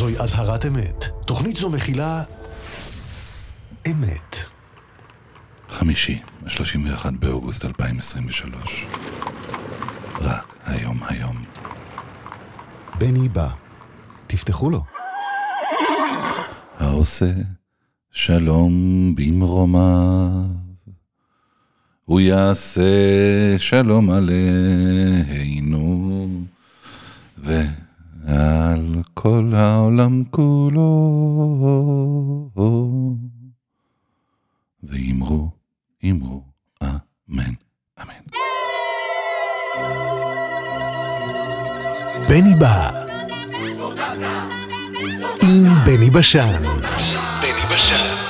זוהי אזהרת אמת. תוכנית זו מכילה... אמת. חמישי, 31 באוגוסט 2023. רק היום היום. בני בא. תפתחו לו. העושה שלום במרומיו, הוא יעשה שלום עלינו, ועל כל העולם כולו, ואמרו, אמרו, אמן, אמן. בני בא. עם בני בשן. בני בשן.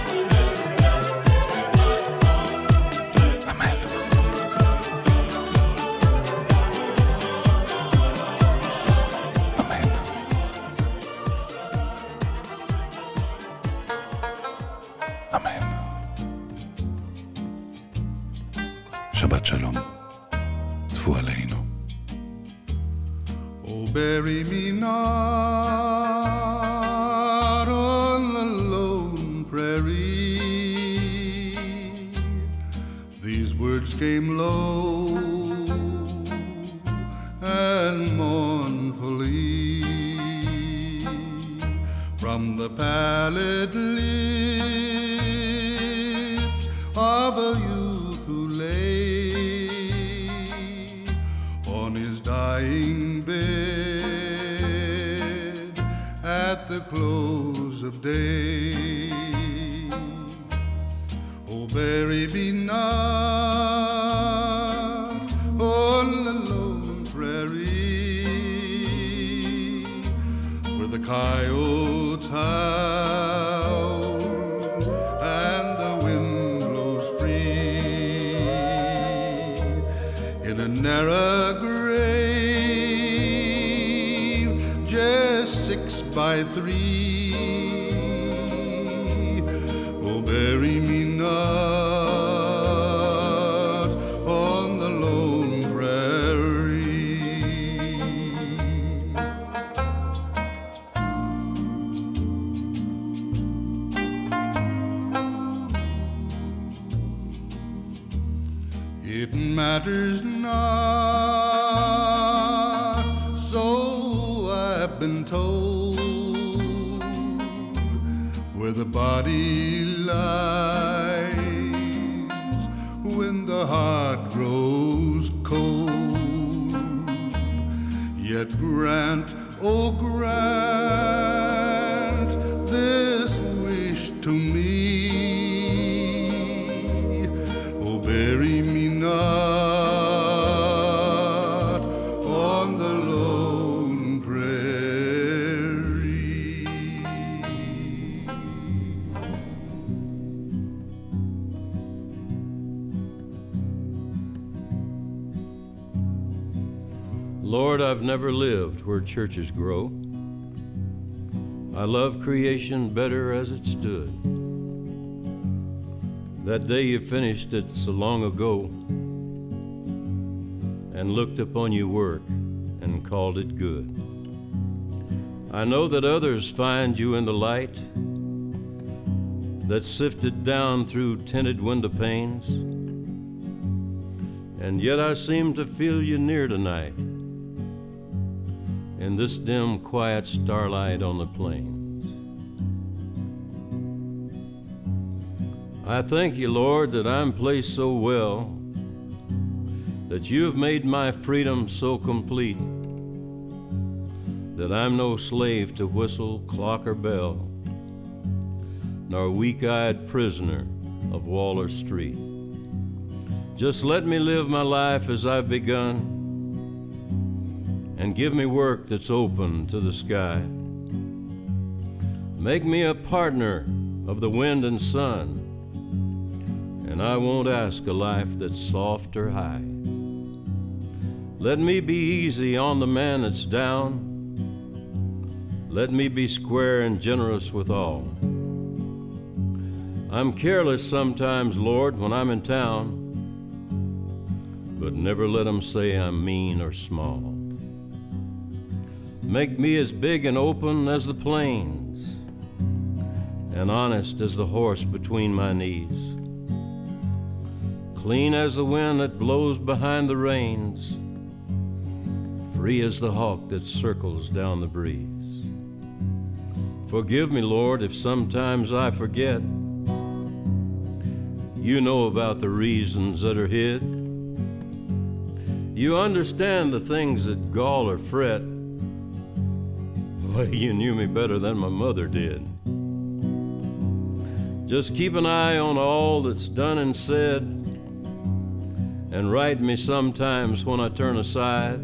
Oh, bury me not on the lone prairie. These words came low and mournfully from the pallid lips. The close of day. Oh, bury me not body lies when the heart grows cold. Yet grant, oh grant this wish to me. I've never lived where churches grow. I love creation better as it stood. That day you finished it so long ago and looked upon your work and called it good. I know that others find you in the light that sifted down through tinted window panes. And yet I seem to feel you near tonight in this dim, quiet starlight on the plains. I thank you, Lord, that I'm placed so well, that you have made my freedom so complete, that I'm no slave to whistle, clock, or bell, nor weak eyed prisoner of Wall Street. Just let me live my life as I've begun and give me work that's open to the sky. Make me a partner of the wind and sun, and I won't ask a life that's soft or high. Let me be easy on the man that's down. Let me be square and generous with all. I'm careless sometimes, Lord, when I'm in town, but never let 'em say I'm mean or small. Make me as big and open as the plains, and honest as the horse between my knees. Clean as the wind that blows behind the reins, free as the hawk that circles down the breeze. Forgive me, Lord, if sometimes I forget. You know about the reasons that are hid. You understand the things that gall or fret. You knew me better than my mother did. Just keep an eye on all that's done and said, and right me sometimes when I turn aside,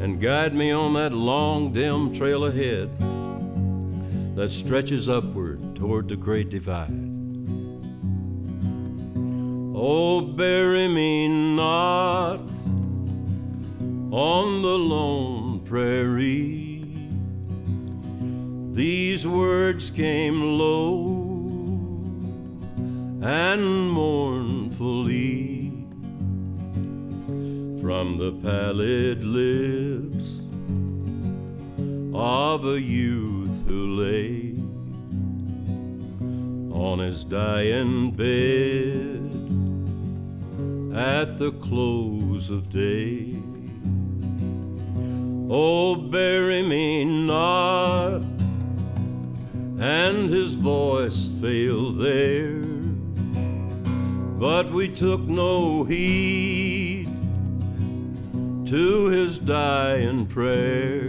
and guide me on that long, dim trail ahead that stretches upward toward the great divide. Oh, bury me not on the lone prairie. These words came low and mournfully from the pallid lips of a youth who lay on his dying bed at the close of day. Oh, bury me not, and his voice failed there, but we took no heed to his dying prayer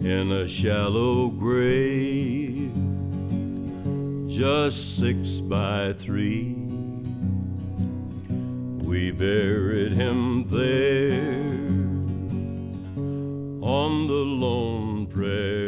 in a shallow grave just six by three. We buried him there on the lone prairie.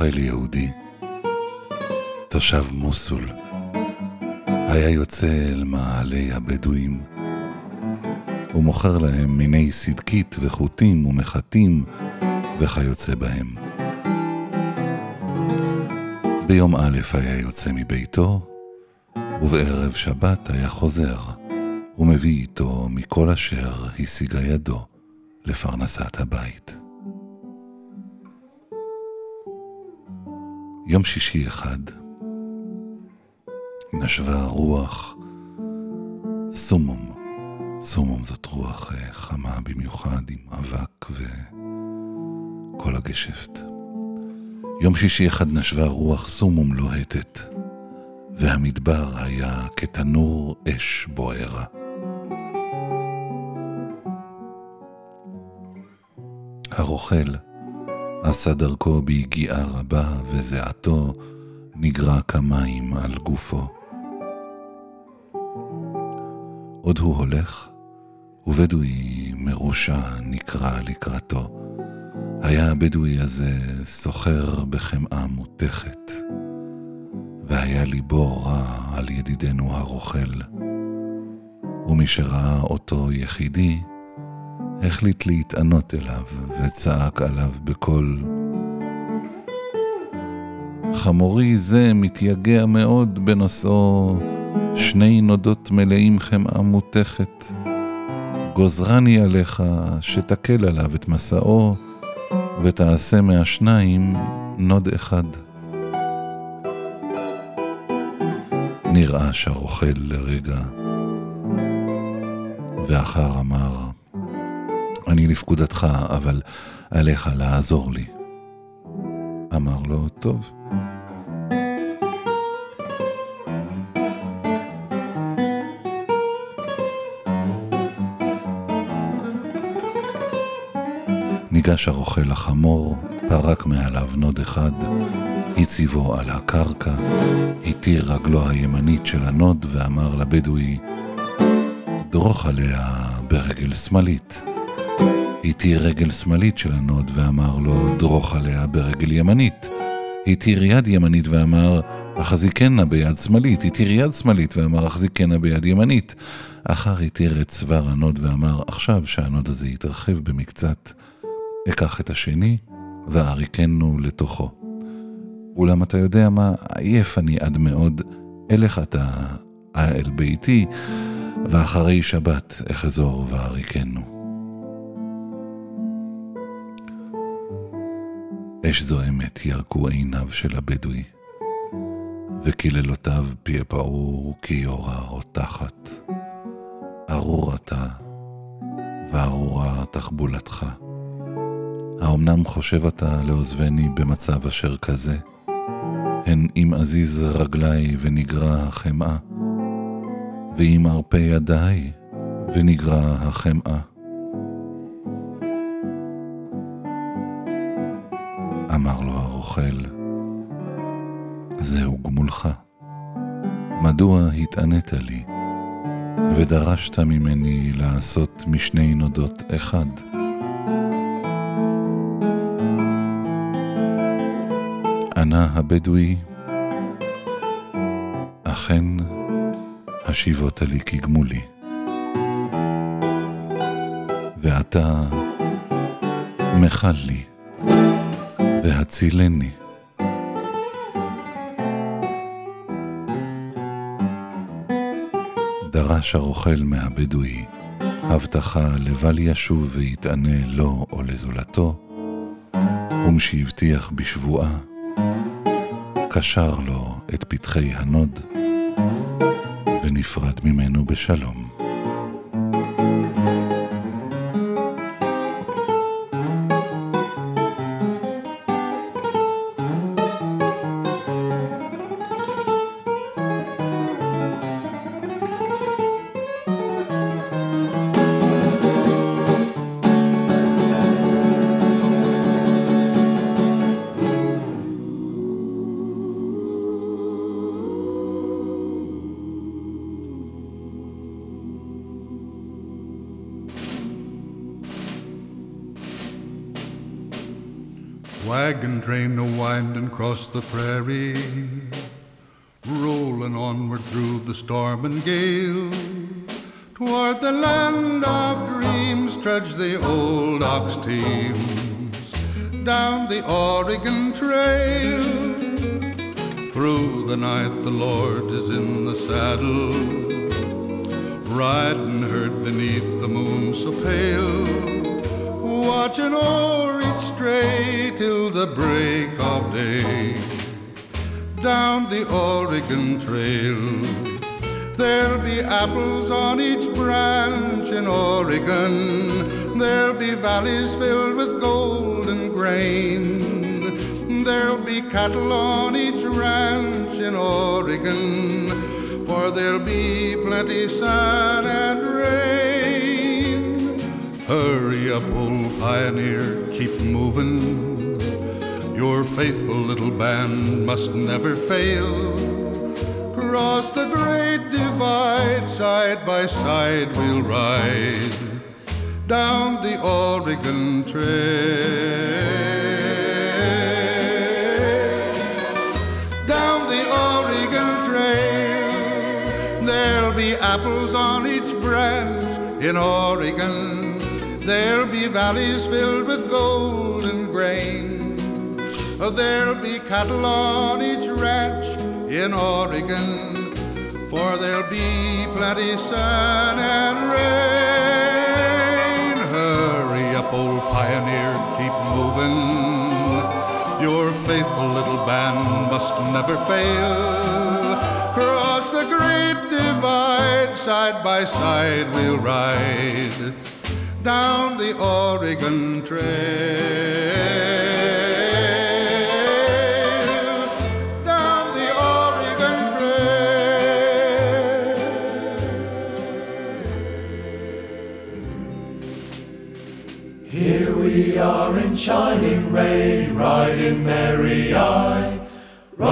רוכל יהודי, תושב מוסול, היה יוצא אל מעלי הבדואים ומוכר להם מיני סדקית וחוטים ומחטים וכיוצא בהם. ביום א' היה יוצא מביתו, ובערב שבת היה חוזר, ומביא איתו מכל אשר השיגה ידו לפרנסת הבית. יום שישי אחד נשבה רוח סומום. סומום זאת רוח אה, חמה במיוחד עם אבק וכל הגשפט. יום שישי אחד נשבה רוח סומום לוהטת, והמדבר היה כתנור אש בוערה. הרוכל עשה דרכו ביגיעה רבה, וזיעתו נגרע כמים על גופו. עוד הוא הולך, ובדואי מרושע נקרא לקראתו. היה הבדואי הזה סוחר בחמאה מותכת, והיה ליבו רע על ידידנו הרוכל. ומשראה אותו יחידי, החליט להתענות אליו, וצעק עליו בקול חמורי זה מתייגע מאוד בנושאו שני נודות מלאים חמאה מותכת. גוזרני עליך שתקל עליו את מסעו, ותעשה מהשניים נוד אחד. נרעש הרוכל לרגע, ואחר אמר, אני לפקודתך, אבל עליך לעזור לי. אמר לו, טוב. ניגש הרוכל לחמור, פרק מעליו נוד אחד, הציבו על הקרקע, התיר רגלו הימנית של הנוד ואמר לבדואי, דרוך עליה ברגל שמאלית. התיר רגל שמאלית של הנוד ואמר לו, דרוך עליה ברגל ימנית. התיר יד ימנית ואמר, החזיקנה ביד שמאלית. התיר יד שמאלית ואמר, החזיקנה ביד ימנית. אחר התיר את צוואר הנוד ואמר, עכשיו שהנוד הזה יתרחב במקצת, אקח את השני ואריקנו לתוכו. אולם אתה יודע מה, עייף אני עד מאוד, אלך אתה אל ביתי, ואחרי שבת אחזור ואריקנו. אש זוהמת ירקו עיניו של הבדואי, וקללותיו פעפעו כיורה רותחת. ארור אתה, וארורה תחבולתך. האמנם חושב אתה לעוזבני במצב אשר כזה? הן אם אזיז רגלי ונגרע החמאה, ואם ארפה ידיי ונגרע החמאה. אמר לו הרוכל, זהו גמולך. מדוע התענית לי, ודרשת ממני לעשות משני נודות אחד? ענה הבדואי, אכן השיבות לי כגמולי. ועתה מחל לי, והצילני. דרש הרוכל מהבדואי הבטחה לבל ישוב ויתענה לו או לזולתו, ומשהבטיח בשבועה, קשר לו את פתחי הנוד, ונפרד ממנו בשלום. Wagon train a winding across the prairie, rolling onward through the storm and gale. Toward the land of dreams trudge the old ox teams down the Oregon Trail. Through the night, the Lord is in the saddle, riding herd beneath the moon so pale, watching o'er each stray till the break of day. Down the Oregon Trail, there'll be apples on each branch in Oregon. There'll be valleys filled with golden grain. There'll be cattle on each ranch in Oregon, for there'll be plenty sun and rain. Hurry up, old pioneer, moving. Your faithful little band must never fail. Cross the great divide, side by side we'll ride down the Oregon Trail. Down the Oregon Trail, there'll be apples on each branch in Oregon. There'll be valleys filled with golden grain. There'll be cattle on each ranch in Oregon, for there'll be plenty sun and rain. Hurry up, old pioneer, keep moving. Your faithful little band must never fail. Cross the great divide, side by side we'll ride down the Oregon Trail. Down the Oregon Trail. Here we are in shining rain, riding merry eye,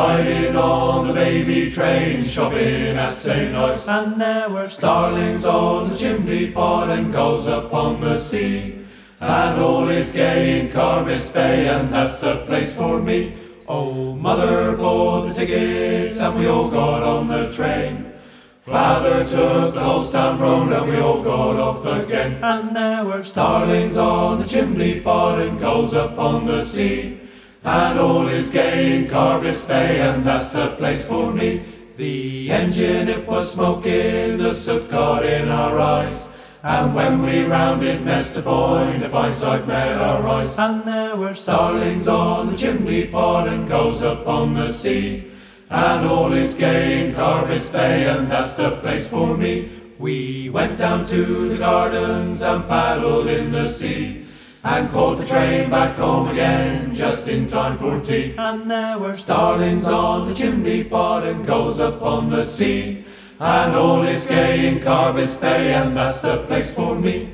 riding on the baby train, shopping at St. Ives. And there were starlings on the chimney pot and gulls upon the sea. And all is gay in Carbis Bay, and that's the place for me. Oh, mother bought the tickets, and we all got on the train. Father took the Holstown road and we all got off again. And there were starlings on the chimney pot and gulls upon the sea. And all is gay in Carbis Bay and that's the place for me. The engine it was smoking, the soot got in our eyes. And when we rounded Mester Point, a fine sight met our eyes. And there were starlings on the chimney pot and gulls upon the sea. And all is gay in Carbis Bay, and that's the place for me. We went down to the gardens and paddled in the sea. And caught the train back home again, just in time for tea. And there were starlings on the chimney pot and gulls upon the sea. And all is gay in Carbis Bay, and that's the place for me.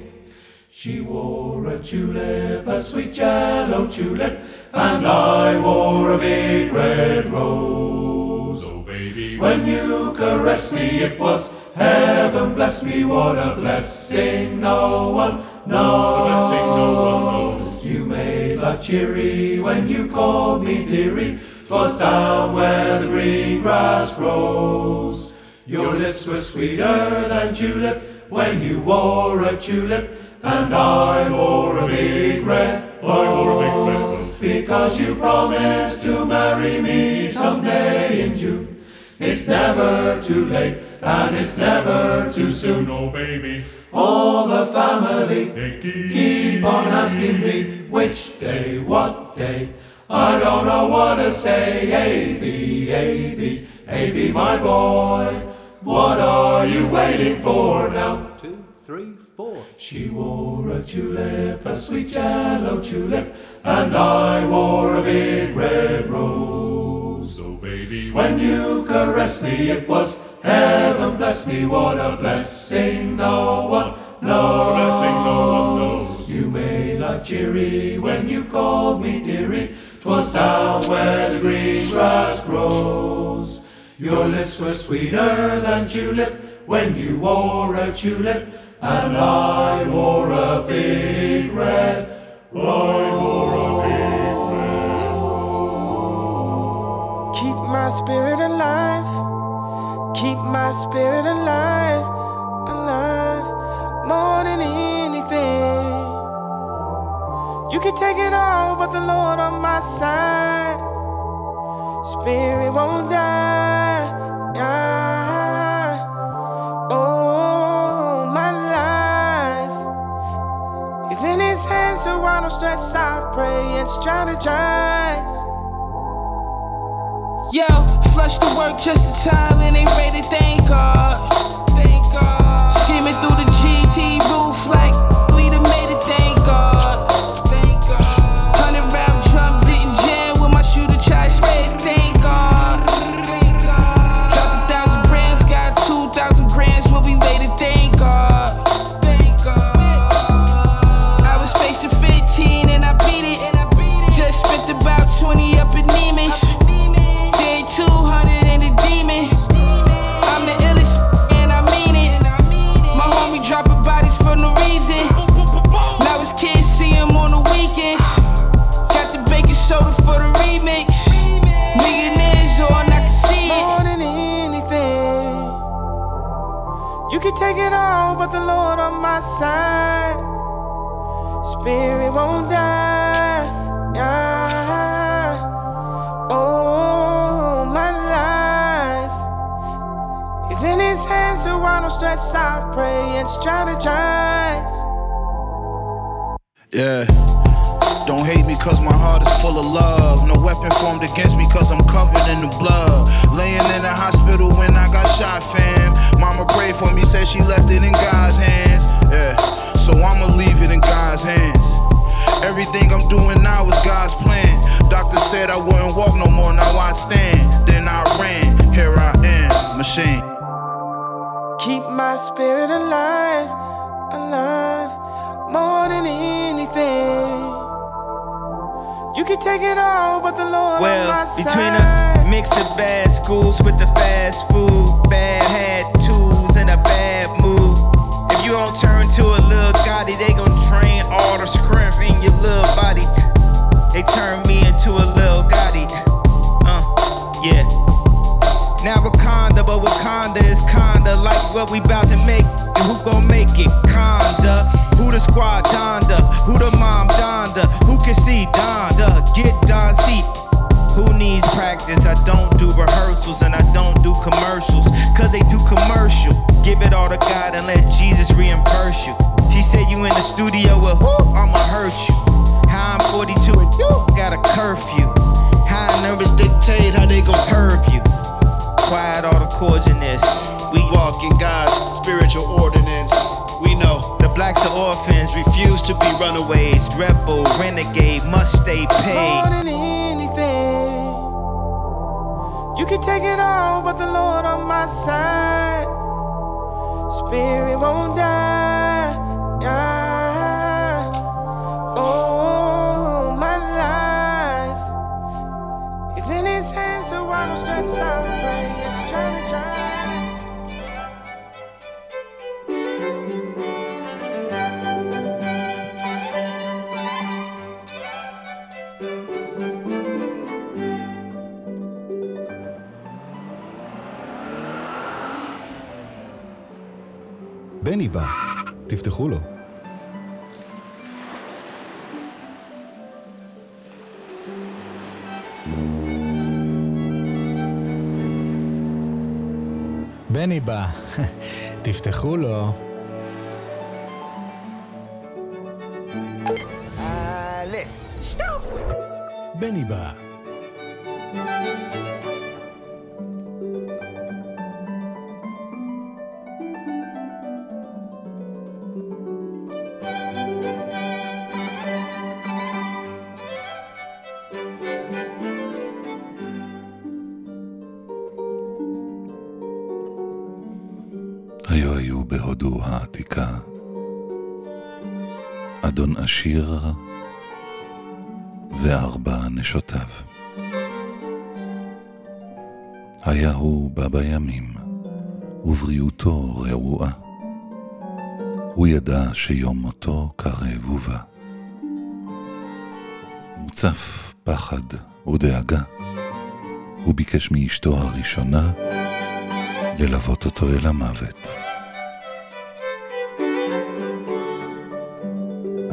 She wore a tulip, a sweet yellow tulip, and I wore a big red rose. Oh, baby, when you caressed me, it was heaven bless me, what a blessing no one knows. Blessing no one knows. You made life cheery when you called me dearie. 'Twas down where the green grass grows. Your lips were sweeter than tulip when you wore a tulip, and I wore a big red rose. Because you promised to marry me someday in June. It's never too late, and it's never too soon, oh baby. All the family keep on asking me which day, what day. I don't know what to say. A B A B A B, my boy. What are you waiting for now? Two, three, four. She wore a tulip, a sweet yellow tulip, and I wore a big red rose. So baby, when you caressed me, it was heaven bless me. What a blessing no one knows. Blessing no one knows. You made life cheery when you called me dearie. 'Twas down where the green grass grows. Your lips were sweeter than tulip when you wore a tulip, and I wore a big red. I wore a big red. Keep my spirit alive. Keep my spirit alive, alive, more than anything. You can take it all, but the Lord on my side. Spirit won't die. Oh, my life is in His hands, so I don't stress. I pray and strategize. Yo, flush the work just in time and ain't ready, God. Thank God. Won't die. Ah. Oh, my life is in His hands, so I don't stress. I pray and strategize. Yeah. Don't hate me cause my heart is full of love. No weapon formed against me cause I'm covered in the blood. Laying in the hospital when I got shot, fam. Mama prayed for me, said she left it in God's hands. Yeah, so I'ma leave it in God's hands. Everything I'm doing now is God's plan. Doctor said I wouldn't walk no more, now I stand. Then I ran, here I am, machine. Keep my spirit alive, alive, more than anything. You can take it all, but the Lord on my Well, side. between a mix of bad schools with the fast food, bad hat They turn me into a little Gotti. Uh, yeah. Now Wakanda, but Wakanda is kinda like what we bout to make. And who gon' make it? Conda. Who the squad Donda? Who the mom Donda? Who can see Donda? Get Don seat. Who needs practice? I don't do rehearsals and I don't do commercials. Cause they too commercial. Give it all to God and let Jesus reimburse you. She said you in the studio with who? I'ma hurt you. How I'm 42 How dictate how they gon' curve you. Quiet all the chords in this. We walk in God's spiritual ordinance. We know the blacks are orphans, refuse to be runaways, rebel, renegade, must stay paid. More than anything, you can take it all, but the Lord on my side. Spirit won't die. בני בא, תפתחו לו. בני בא, תפתחו לו. בני בא. אדון עשיר וארבע נשותיו. היה הוא בא בימים, ובריאותו רעועה. הוא ידע שיום מותו קרב ובא. מוצף פחד ודאגה, הוא ביקש מאשתו הראשונה ללוות אותו אל המוות.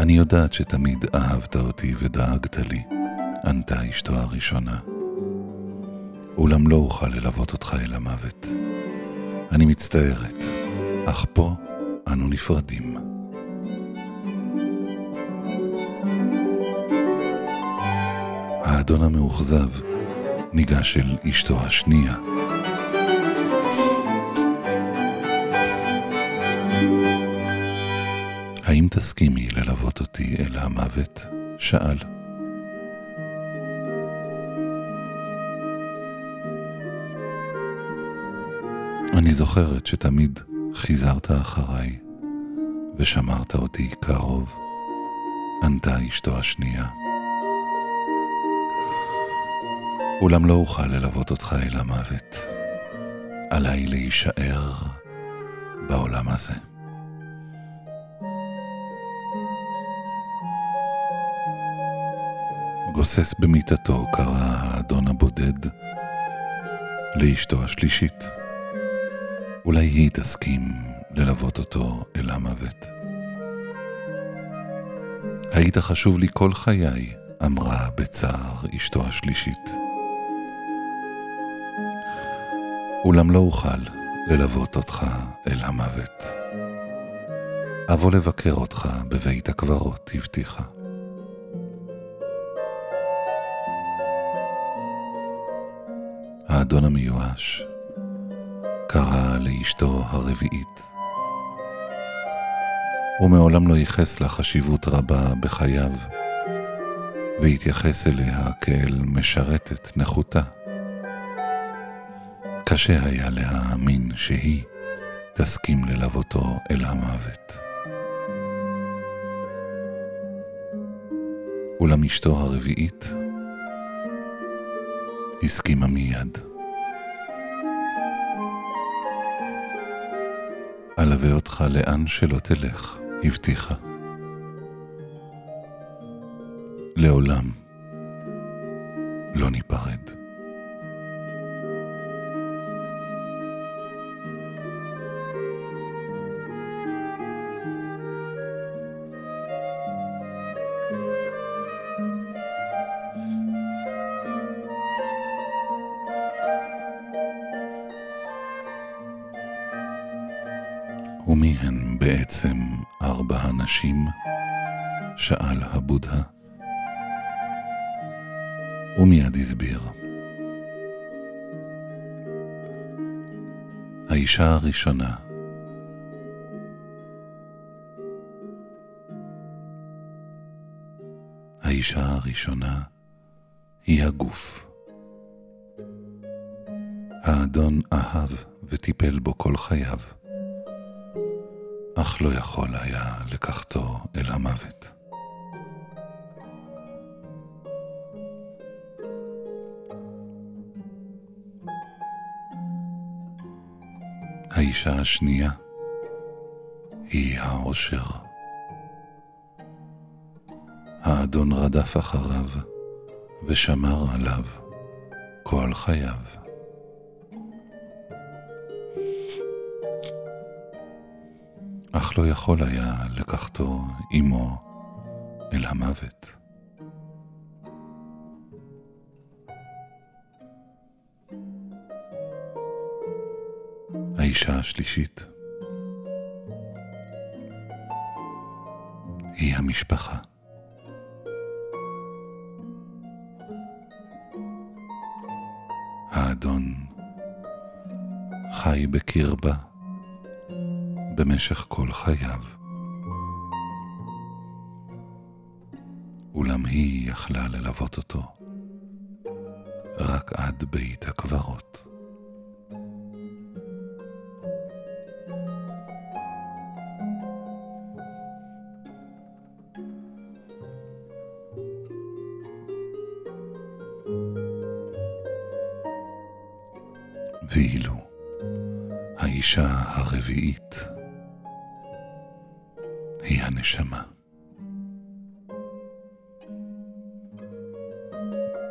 אני יודעת שתמיד אהבת אותי ודאגת לי, ענתה אשתו הראשונה. אולם לא אוכל ללוות אותך אל המוות. אני מצטערת, אך פה אנו נפרדים. האדון המאוכזב ניגש אל אשתו השנייה. תסכימי ללוות אותי אל המוות? שאל. אני זוכרת שתמיד חיזרת אחריי ושמרת אותי קרוב, ענתה אשתו השנייה. אולם לא אוכל ללוות אותך אל המוות. עליי להישאר בעולם הזה. גוסס במיטתו קרא האדון הבודד לאשתו השלישית. אולי היא תסכים ללוות אותו אל המוות. היית חשוב לי כל חיי, אמרה בצער אשתו השלישית. אולם לא אוכל ללוות אותך אל המוות. אבוא לבקר אותך בבית הקברות, הבטיחה. האדון המיואש קרא לאשתו הרביעית. הוא מעולם לא ייחס לה חשיבות רבה בחייו, והתייחס אליה כאל משרתת נחותה. קשה היה להאמין שהיא תסכים ללוותו אל המוות. אולם אשתו הרביעית הסכימה מיד. אלווה אותך לאן שלא תלך, הבטיחה. לעולם לא ניפרד. ומיד הסביר. האישה הראשונה האישה הראשונה היא הגוף. האדון אהב וטיפל בו כל חייו, אך לא יכול היה לקחתו אל המוות. האישה השנייה היא העושר. האדון רדף אחריו ושמר עליו כל חייו. אך לא יכול היה לקחתו עמו אל המוות. האישה השלישית היא המשפחה. האדון חי בקרבה במשך כל חייו. אולם היא יכלה ללוות אותו רק עד בית הקברות. האישה הרביעית היא הנשמה.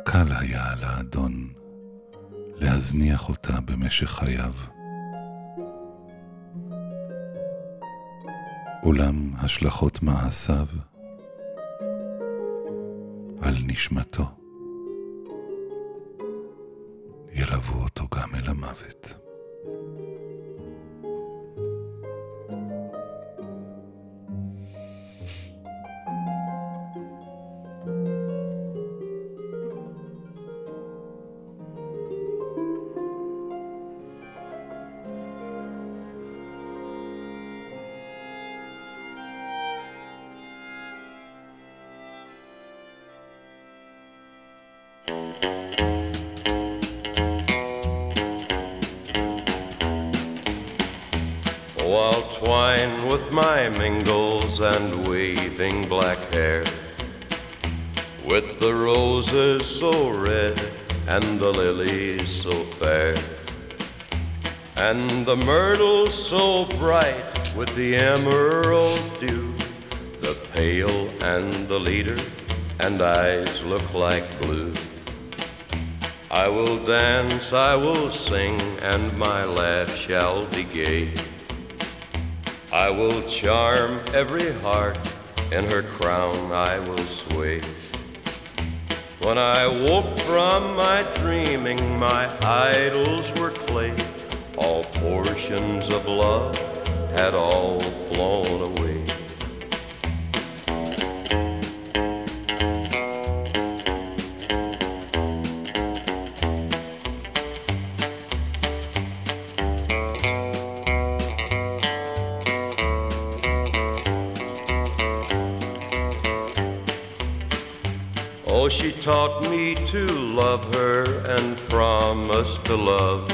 קל היה לאדון להזניח אותה במשך חייו. אולם השלכות מעשיו על נשמתו ילוו אותו גם אל המוות. And eyes look like blue. I will dance, I will sing, and my laugh shall be gay. I will charm every heart, in her crown I will sway. When I woke from my dreaming, my idols were clay. All portions of love had all flown away. She taught me to love her and promised to love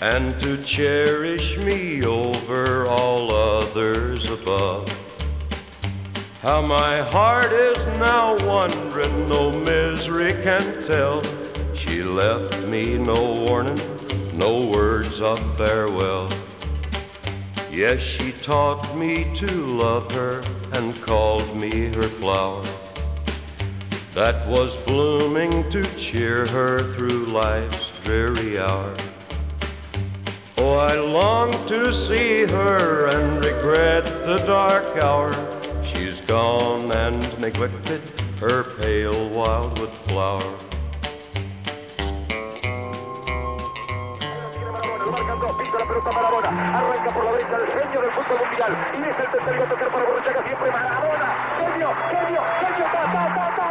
and to cherish me over all others above. How my heart is now wondering, no misery can tell. She left me no warning, no words of farewell. Yes, she taught me to love her and called me her flower that was blooming to cheer her through life's dreary hour. Oh, I long to see her and regret the dark hour. She's gone and neglected her pale wildwood flower. Maradona. Arranca por la derecha el genio del fútbol mundial. Y es el para Burruchaga siempre Maradona. Genio, genio, genio. Ta, ta, ta, ta.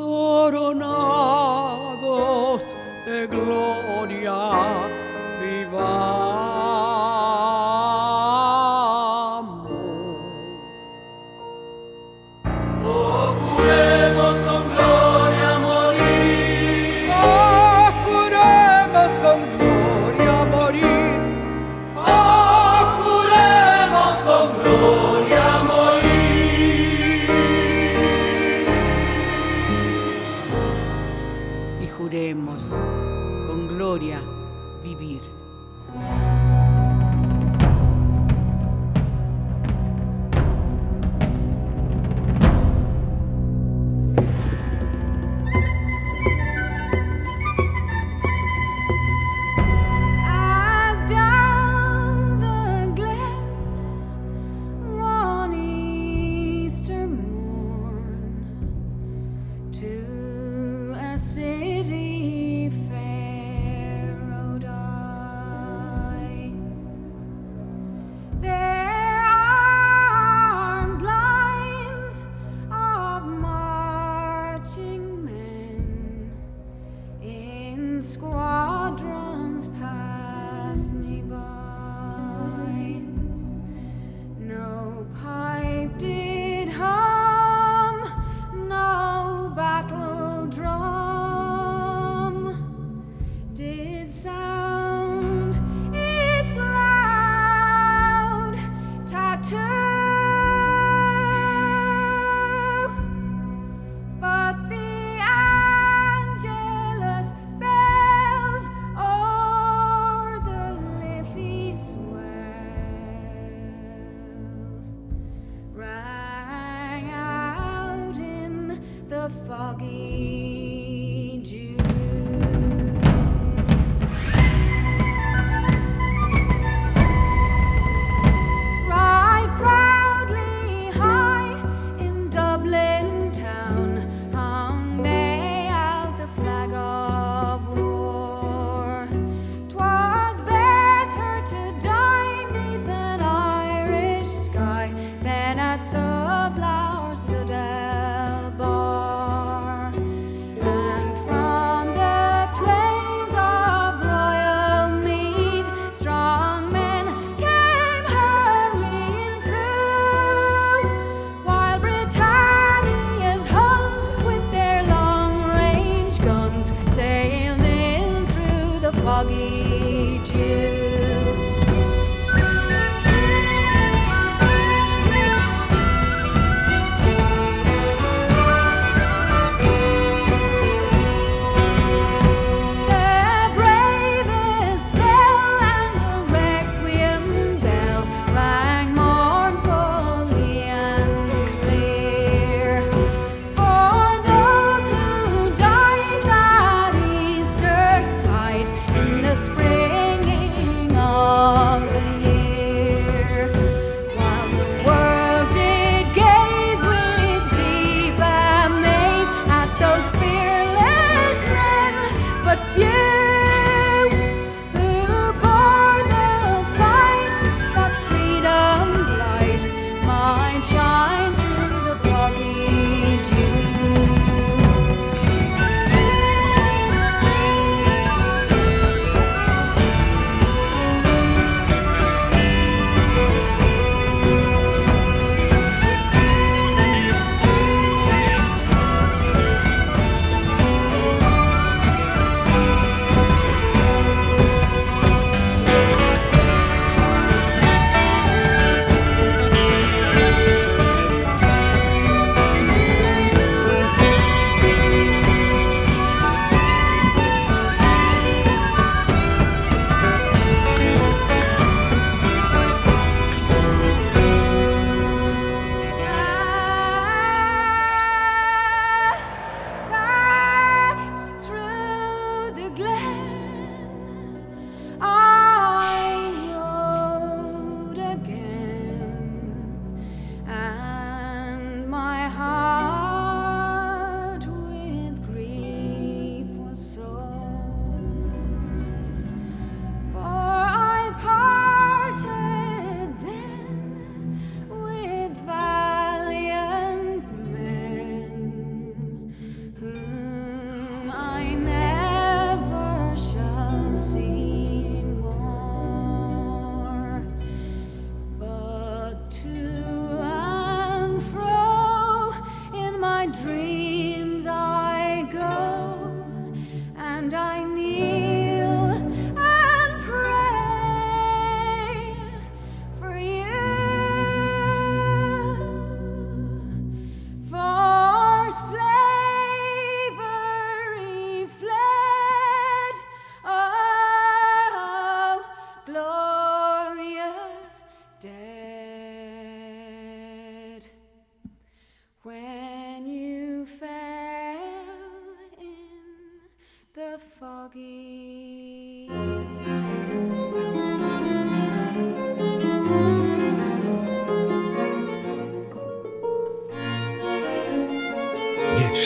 coronados de gloria.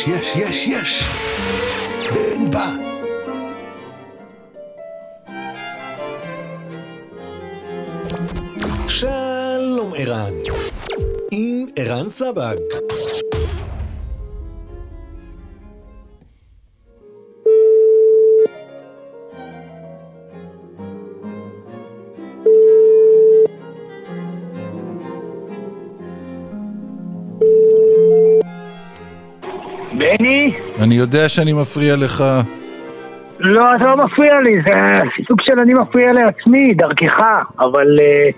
יש, יש, יש, יש! בני בא! שלום ערן, עם ערן סבג. יודע שאני מפריע לך. לא, אתה לא מפריע לי, זה סוג של אני מפריע לעצמי, דרכך, אבל אה,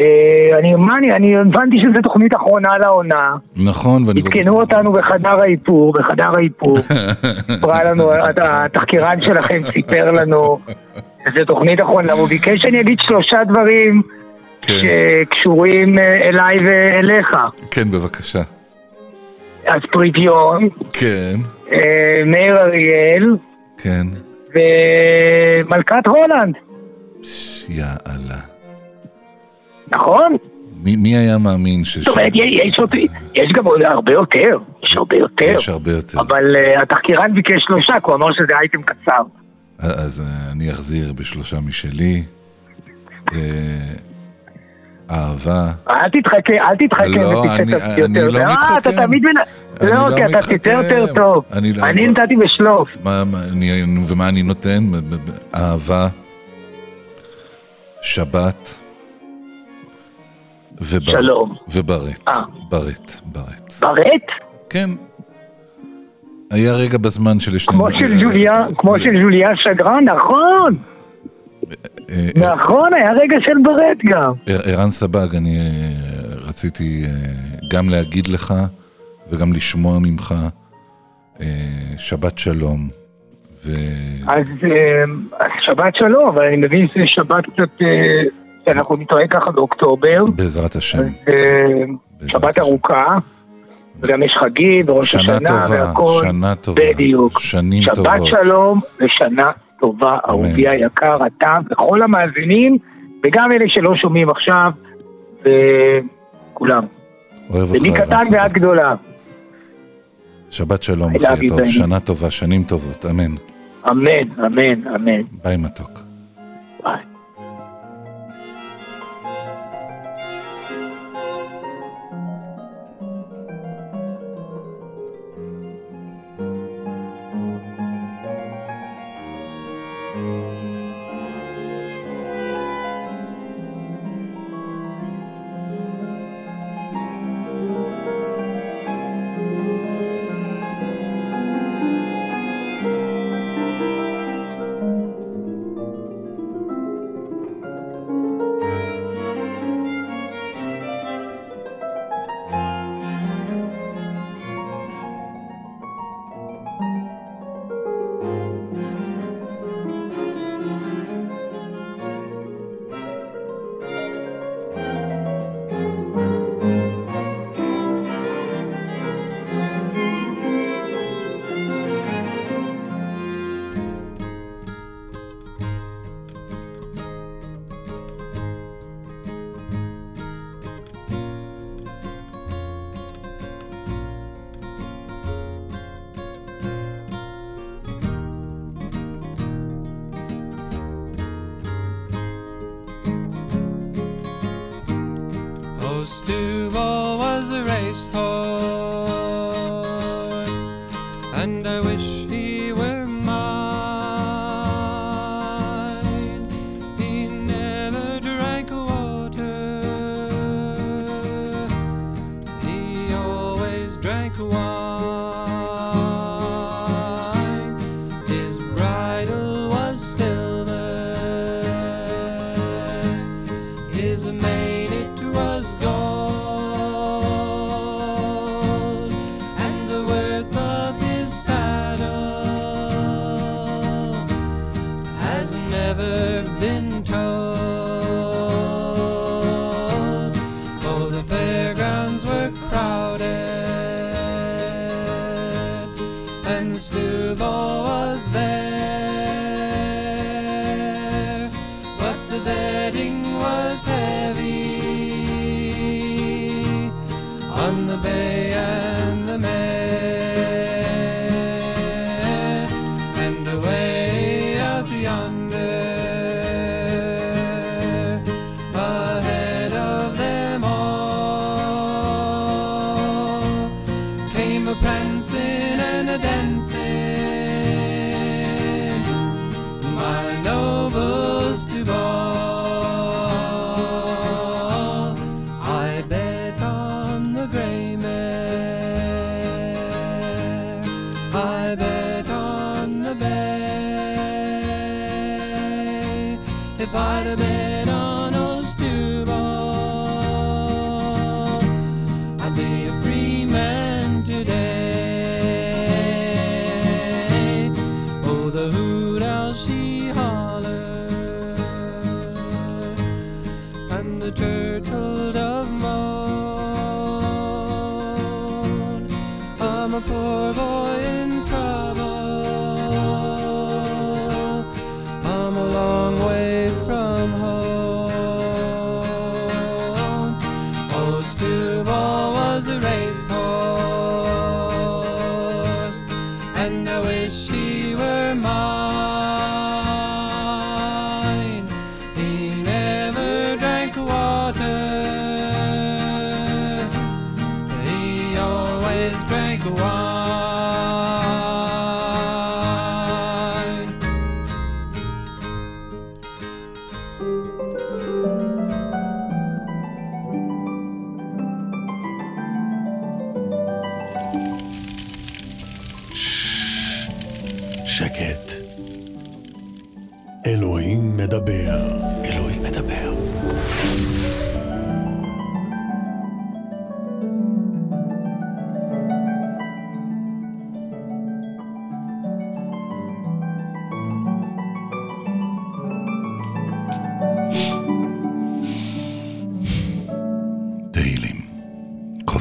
אה, אני, מה אני, אני הבנתי שזו תוכנית אחרונה לעונה, נכון, ואני... עדכנו אותנו בחדר האיפור, בחדר האיפור, סיפרה לנו, הת- התחקירן שלכם סיפר לנו שזו תוכנית אחרונה, הוא ביקש שאני אגיד שלושה דברים שקשורים אה, אליי ואליך. כן, בבקשה. אז פריטיון, כן, אה, מאיר אריאל כן. ומלכת הולנד, יאללה. נכון? מי, מי היה מאמין ש... זאת אומרת, יש, עוד- יש גם עוד הרבה יותר, יש הרבה יותר. יש הרבה יותר. אבל uh, התחקירן ביקש שלושה, כי הוא אמר שזה אייטם קצר. אז אה, אני אחזיר בשלושה משלי. אה, אהבה. אל תתחכה, אל תתחכה לא, אני- יותר. אני לא אה, אתה מתחכם. תמיד... מנ- אני לא, לא כי אתה תצא יותר. טוב. אני לא- אני נתתי בשלוף. מה, מה, אני, ומה אני נותן? אהבה, שבת, ובר, שלום. וברט. אה. ברט, ברט. ברט? כן. היה רגע בזמן שלשנינו... כמו של ג'וליה, כמו של ג'וליה שגרן, נכון. אה, נכון, היה רגע של ברט גם. ער- ערן סבג, אני אה, רציתי אה, גם להגיד לך וגם לשמוע ממך אה, שבת שלום. ו... אז אה, שבת שלום, אבל אני מבין שזה שבת קצת... אה, שאנחנו נתראה ככה באוקטובר. בעזרת השם. אה, שבת ארוכה. וגם יש חגים וראש שנה השנה טובה, והכל. שנה טובה. בדיוק. שנים שבת טובות. שלום ושנה טובה, אהובי היקר, אתה וכל המאזינים, וגם אלה שלא שומעים עכשיו, וכולם. אוהב אותך, ומקטן. ועד גדולה. שבת שלום, אחי baby. שנה טובה, שנים טובות, אמן. אמן, אמן, אמן. ביי מתוק.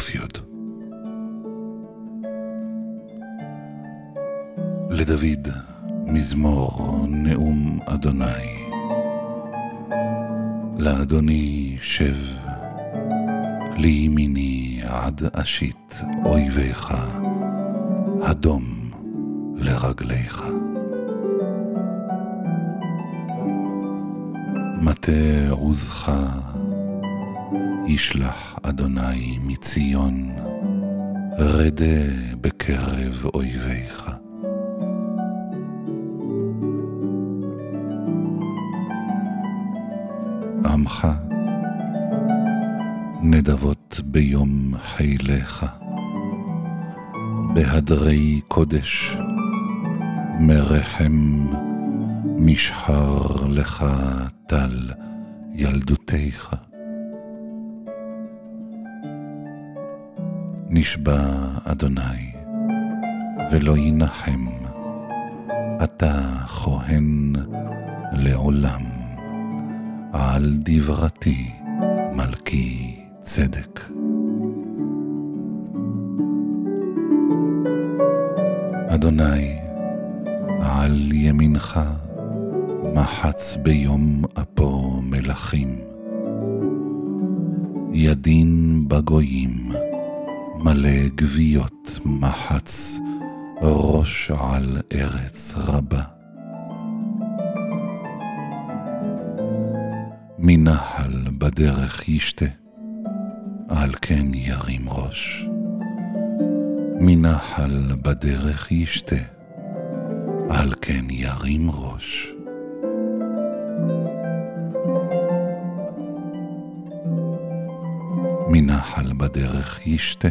קופיות. לדוד, מזמור נאום אדוני. לאדוני שב, לימיני עד אשית אויביך, הדום לרגליך. מטה עוזך ישלח אדוני מציון, רדה בקרב אויביך. עמך נדבות ביום חיליך, בהדרי קודש, מרחם משחר לך טל ילדותיך. נשבע אדוני, ולא ינחם, אתה כהן לעולם, על דברתי מלכי צדק. אדוני, על ימינך מחץ ביום אפו מלכים. ידין בגויים, מלא גוויות מחץ, ראש על ארץ רבה. מנחל בדרך ישתה, על כן ירים ראש. מנחל בדרך ישתה, על כן ירים ראש. מנחל בדרך ישתה,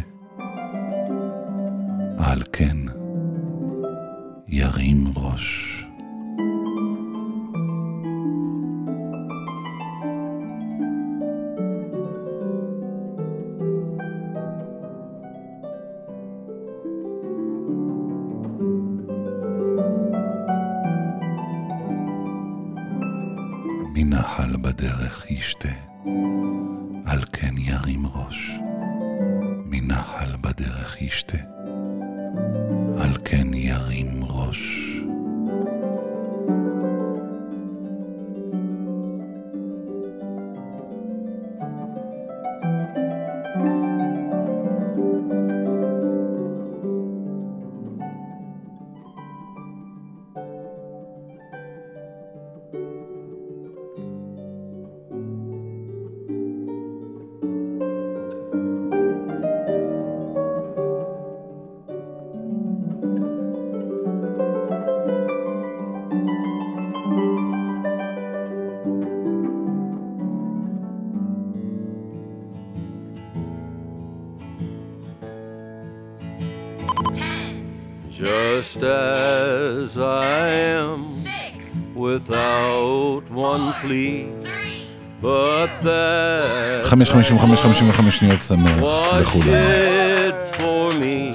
5.55 שניות שמח was לכולם. shed for me,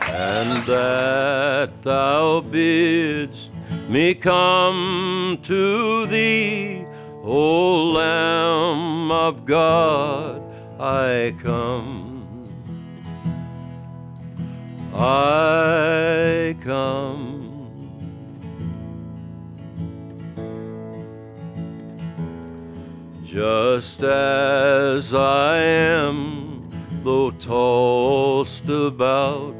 and that thou bidst me come to thee, O Lamb of God, I come. I come. Just as I am, though tossed about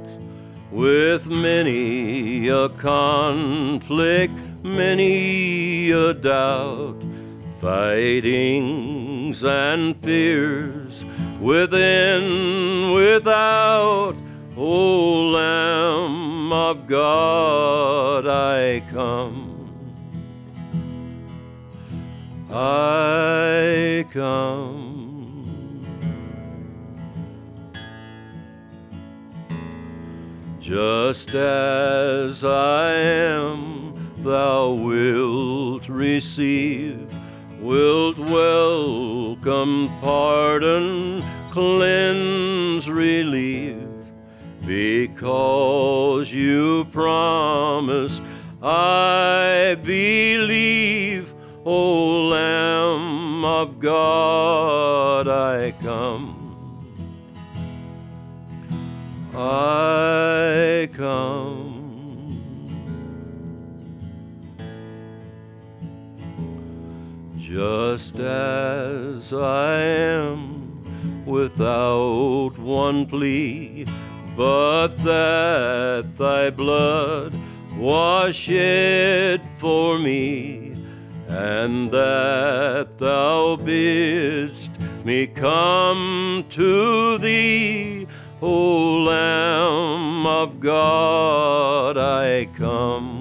with many a conflict, many a doubt, fightings and fears within, without. O Lamb of God, I come. I come. Just as I am, thou wilt receive, wilt welcome, pardon, cleanse, relieve, because you promise. I believe. O Lamb of God, I come. I come. Just as I am, without one plea, but that thy blood wash it for me and that thou bidst me come to thee, O Lamb of God, I come.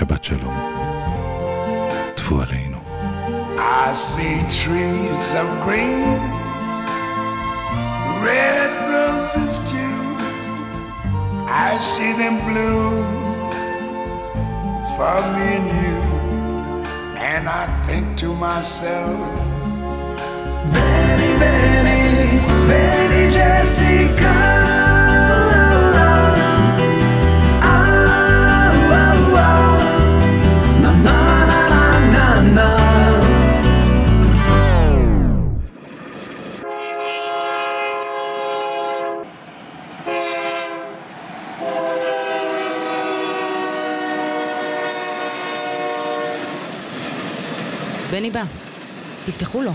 שבת שלום. טפו עלינו. I see trees of green, red roses too. I see them bloom for me and you. And I think to myself, Benny, Benny, Benny Jessica. תפתחו לו.